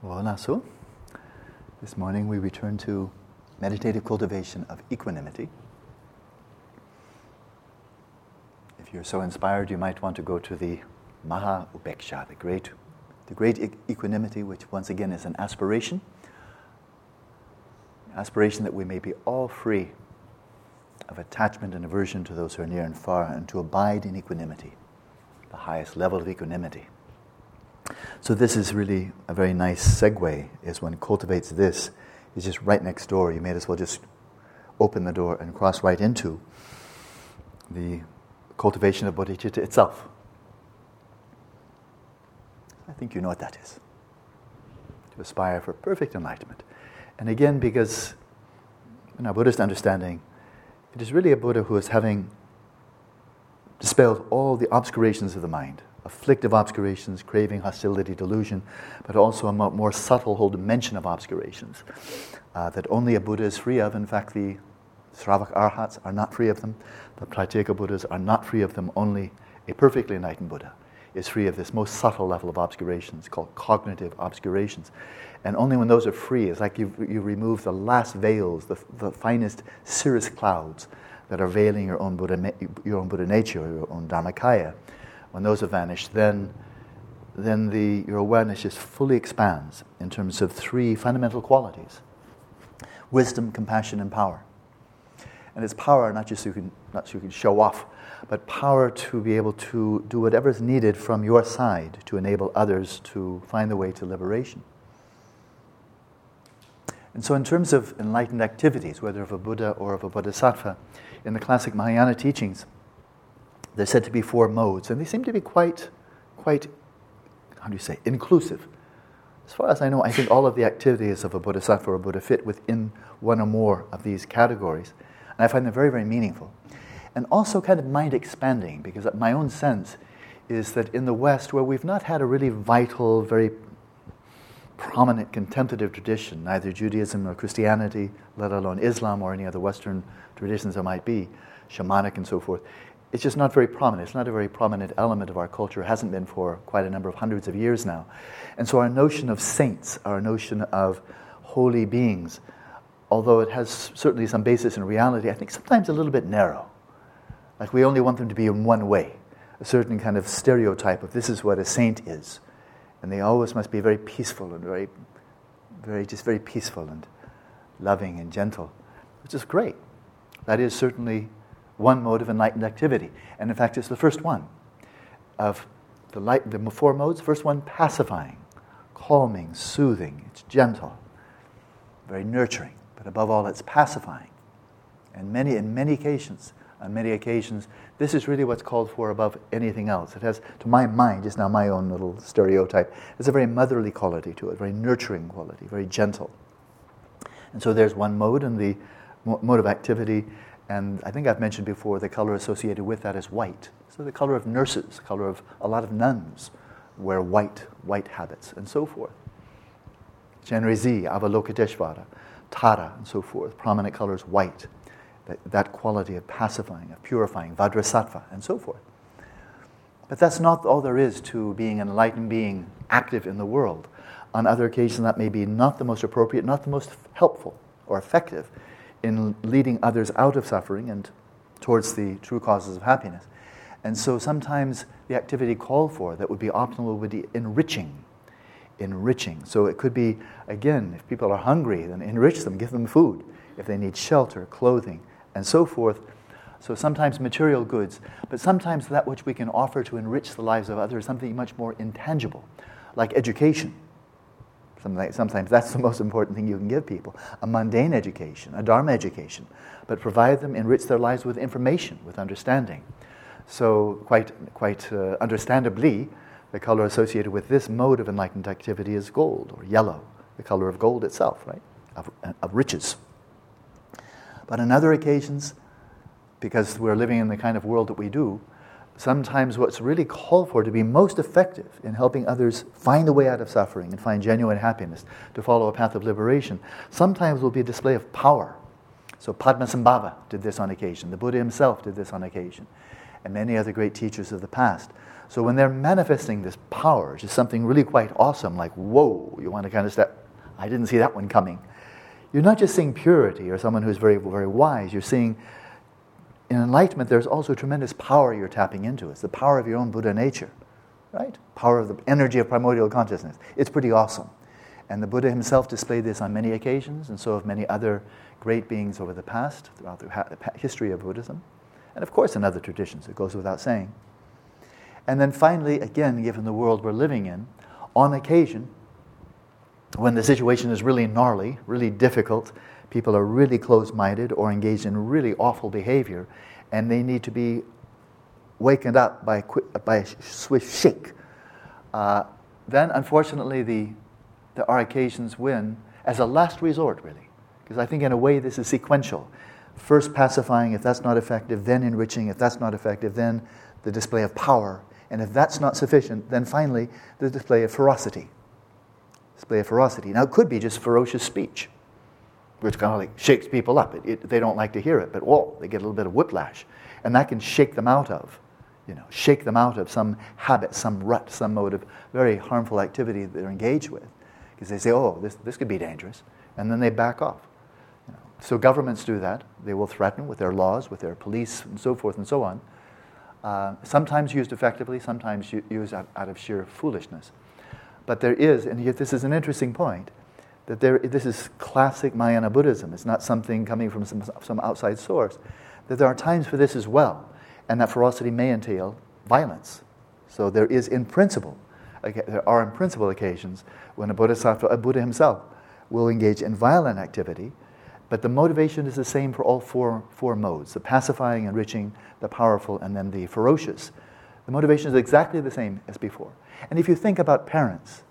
Well, This morning we return to meditative cultivation of equanimity. If you're so inspired, you might want to go to the Maha Upeksha, the great, the great equanimity, which once again is an aspiration. Aspiration that we may be all free of attachment and aversion to those who are near and far, and to abide in equanimity, the highest level of equanimity. So this is really a very nice segue, is one cultivates this, is just right next door. You may as well just open the door and cross right into the cultivation of bodhicitta itself. I think you know what that is. To aspire for perfect enlightenment. And again, because in our Buddhist understanding, it is really a Buddha who is having dispelled all the obscurations of the mind afflictive obscurations, craving, hostility, delusion, but also a more subtle whole dimension of obscurations uh, that only a Buddha is free of. In fact, the Sravak Arhats are not free of them. The Pratyeka Buddhas are not free of them. Only a perfectly enlightened Buddha is free of this most subtle level of obscurations called cognitive obscurations. And only when those are free, it's like you, you remove the last veils, the, the finest cirrus clouds that are veiling your own Buddha, your own Buddha nature, your own Dharmakaya when those have vanished, then, then the, your awareness just fully expands in terms of three fundamental qualities wisdom, compassion, and power. And it's power not just so you can, not so you can show off, but power to be able to do whatever is needed from your side to enable others to find the way to liberation. And so, in terms of enlightened activities, whether of a Buddha or of a Bodhisattva, in the classic Mahayana teachings, there's said to be four modes, and they seem to be quite, quite, how do you say, inclusive. As far as I know, I think all of the activities of a bodhisattva or a Buddha fit within one or more of these categories. And I find them very, very meaningful. And also kind of mind expanding, because my own sense is that in the West, where we've not had a really vital, very prominent contemplative tradition, neither Judaism nor Christianity, let alone Islam or any other Western traditions there might be, shamanic and so forth, it's just not very prominent. It's not a very prominent element of our culture, it hasn't been for quite a number of hundreds of years now. And so our notion of saints, our notion of holy beings, although it has certainly some basis in reality, I think sometimes a little bit narrow. Like we only want them to be in one way, a certain kind of stereotype of this is what a saint is. And they always must be very peaceful and very, very, just very peaceful and loving and gentle, which is great. That is certainly one mode of enlightened activity. And in fact, it's the first one of the, light, the four modes. First one, pacifying, calming, soothing. It's gentle, very nurturing, but above all, it's pacifying. And many, in many occasions, on many occasions, this is really what's called for above anything else. It has, to my mind, just now my own little stereotype, it's a very motherly quality to it, very nurturing quality, very gentle. And so there's one mode, and the mode of activity and I think I've mentioned before the color associated with that is white. So the color of nurses, the color of a lot of nuns wear white, white habits, and so forth. Chenrezi, Avalokiteshvara, Tara, and so forth. Prominent colors white. That, that quality of pacifying, of purifying, Vajrasattva, and so forth. But that's not all there is to being an enlightened being active in the world. On other occasions, that may be not the most appropriate, not the most helpful or effective in leading others out of suffering and towards the true causes of happiness. And so sometimes the activity called for that would be optimal would be enriching. Enriching. So it could be, again, if people are hungry, then enrich them, give them food. If they need shelter, clothing, and so forth. So sometimes material goods, but sometimes that which we can offer to enrich the lives of others, something much more intangible, like education Sometimes that's the most important thing you can give people a mundane education, a Dharma education, but provide them, enrich their lives with information, with understanding. So, quite, quite uh, understandably, the color associated with this mode of enlightened activity is gold or yellow, the color of gold itself, right? Of, of riches. But on other occasions, because we're living in the kind of world that we do, sometimes what's really called for to be most effective in helping others find a way out of suffering and find genuine happiness, to follow a path of liberation, sometimes will be a display of power. So Padmasambhava did this on occasion. The Buddha himself did this on occasion. and many other great teachers of the past. So when they're manifesting this power, just something really quite awesome, like, whoa, you want to kind of step, I didn't see that one coming. You're not just seeing purity or someone who's very, very wise. You're seeing in enlightenment, there's also tremendous power you're tapping into. It's the power of your own Buddha nature, right? Power of the energy of primordial consciousness. It's pretty awesome. And the Buddha himself displayed this on many occasions, and so have many other great beings over the past, throughout the history of Buddhism. And of course, in other traditions, it goes without saying. And then finally, again, given the world we're living in, on occasion, when the situation is really gnarly, really difficult, people are really closed minded or engaged in really awful behavior, and they need to be wakened up by, by a swift shake. Uh, then, unfortunately, the, our occasions win as a last resort, really. Because I think, in a way, this is sequential. First pacifying, if that's not effective, then enriching, if that's not effective, then the display of power, and if that's not sufficient, then finally the display of ferocity. Display of ferocity. Now, it could be just ferocious speech, which kind of like shakes people up. It, it, they don't like to hear it, but whoa, they get a little bit of whiplash. And that can shake them out of, you know, shake them out of some habit, some rut, some mode of very harmful activity that they're engaged with. Because they say, oh, this, this could be dangerous. And then they back off. You know. So governments do that. They will threaten with their laws, with their police, and so forth and so on. Uh, sometimes used effectively, sometimes used out, out, of sheer foolishness. But there is, and yet this is an interesting point, that there, this is classic Mahayana Buddhism. It's not something coming from some, some outside source. That there are times for this as well, and that ferocity may entail violence. So there is, in principle, there are in principle occasions when a bodhisattva, a Buddha himself, will engage in violent activity but the motivation is the same for all four, four modes the pacifying, enriching, the powerful, and then the ferocious. The motivation is exactly the same as before. And if you think about parents,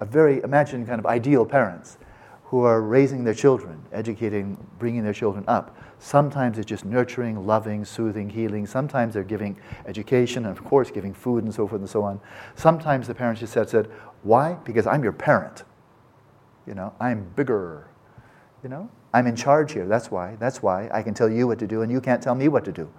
a very, imagine kind of ideal parents who are raising their children, educating, bringing their children up. Sometimes it's just nurturing, loving, soothing, healing. Sometimes they're giving education and, of course, giving food and so forth and so on. Sometimes the parents just said, said Why? Because I'm your parent. You know, I'm bigger. You know, I'm in charge here. That's why. That's why I can tell you what to do and you can't tell me what to do.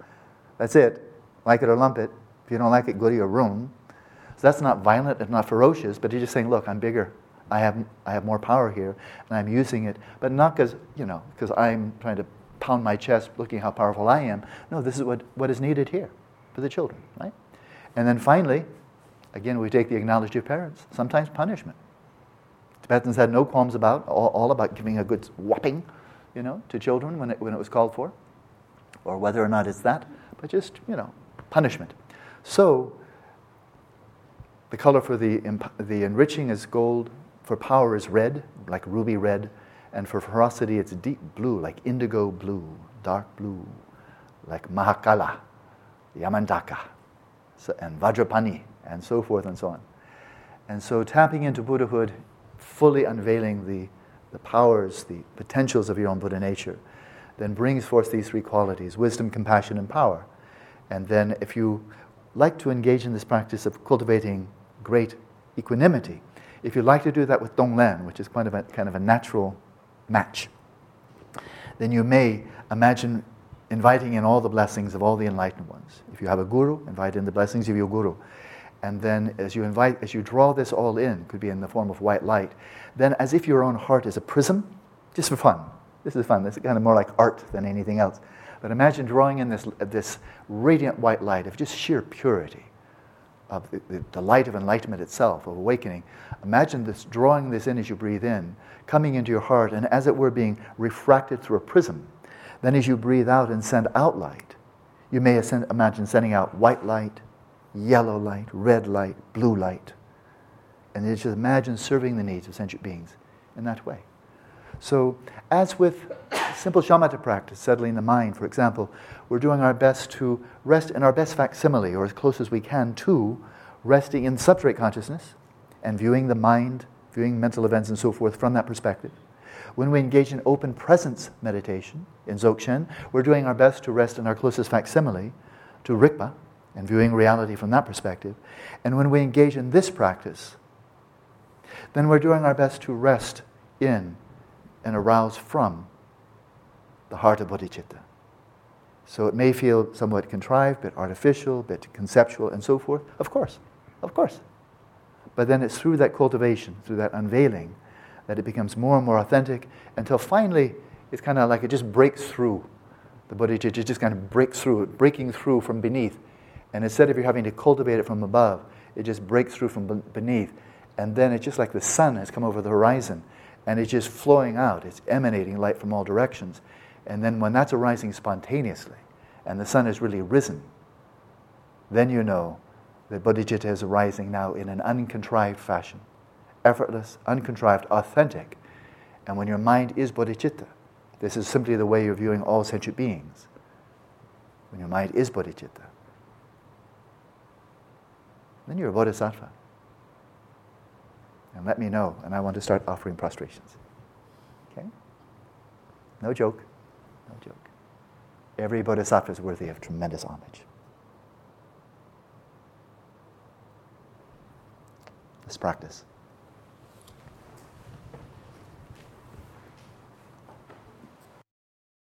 That's it. Like it or lump it. If you don't like it, go to your room. So that's not violent and not ferocious, but he's just saying, look, I'm bigger. I have, I have more power here and I'm using it. But not because, you know, because I'm trying to pound my chest looking how powerful I am. No, this is what, what is needed here for the children, right? And then finally, again, we take the acknowledged of parents, sometimes punishment. Tibetans had no qualms about, all, all about giving a good whopping you know, to children when it, when it was called for, or whether or not it's that, but just, you know, punishment. So, the color for the, the enriching is gold, for power is red, like ruby red, and for ferocity it's deep blue, like indigo blue, dark blue, like Mahakala, Yamantaka, and Vajrapani, and so forth and so on. And so tapping into Buddhahood, fully unveiling the the powers, the potentials of your own Buddha nature, then brings forth these three qualities wisdom, compassion, and power. And then, if you like to engage in this practice of cultivating great equanimity, if you'd like to do that with Tonglen, which is kind of a, kind of a natural match, then you may imagine inviting in all the blessings of all the enlightened ones. If you have a guru, invite in the blessings of your guru. And then as you invite, as you draw this all in, could be in the form of white light, then as if your own heart is a prism, just for fun. This is fun. This is kind of more like art than anything else. But imagine drawing in this, this radiant white light of just sheer purity, of the, the, light of enlightenment itself, of awakening. Imagine this, drawing this in as you breathe in, coming into your heart, and as it were being refracted through a prism. Then as you breathe out and send out light, you may ascend, imagine sending out white light, yellow light, red light, blue light. And just imagine serving the needs of sentient beings in that way. So, as with simple shamatha practice, settling the mind, for example, we're doing our best to rest in our best facsimile, or as close as we can to resting in substrate consciousness and viewing the mind, viewing mental events and so forth from that perspective. When we engage in open presence meditation in Dzogchen, we're doing our best to rest in our closest facsimile to Rigpa, and viewing reality from that perspective. And when we engage in this practice, then we're doing our best to rest in and arouse from the heart of bodhicitta. So it may feel somewhat contrived, bit artificial, bit conceptual, and so forth. Of course, of course. But then it's through that cultivation, through that unveiling, that it becomes more and more authentic until finally it's kind of like it just breaks through. The bodhicitta just kind of breaks through, breaking through from beneath. And instead of you having to cultivate it from above, it just breaks through from beneath. And then it's just like the sun has come over the horizon and it's just flowing out. It's emanating light from all directions. And then when that's arising spontaneously and the sun has really risen, then you know that bodhicitta is arising now in an uncontrived fashion, effortless, uncontrived, authentic. And when your mind is bodhicitta, this is simply the way you're viewing all sentient beings. When your mind is bodhicitta, then you're a bodhisattva. And let me know, and I want to start offering prostrations. Okay? No joke. No joke. Every bodhisattva is worthy of tremendous homage. Let's practice.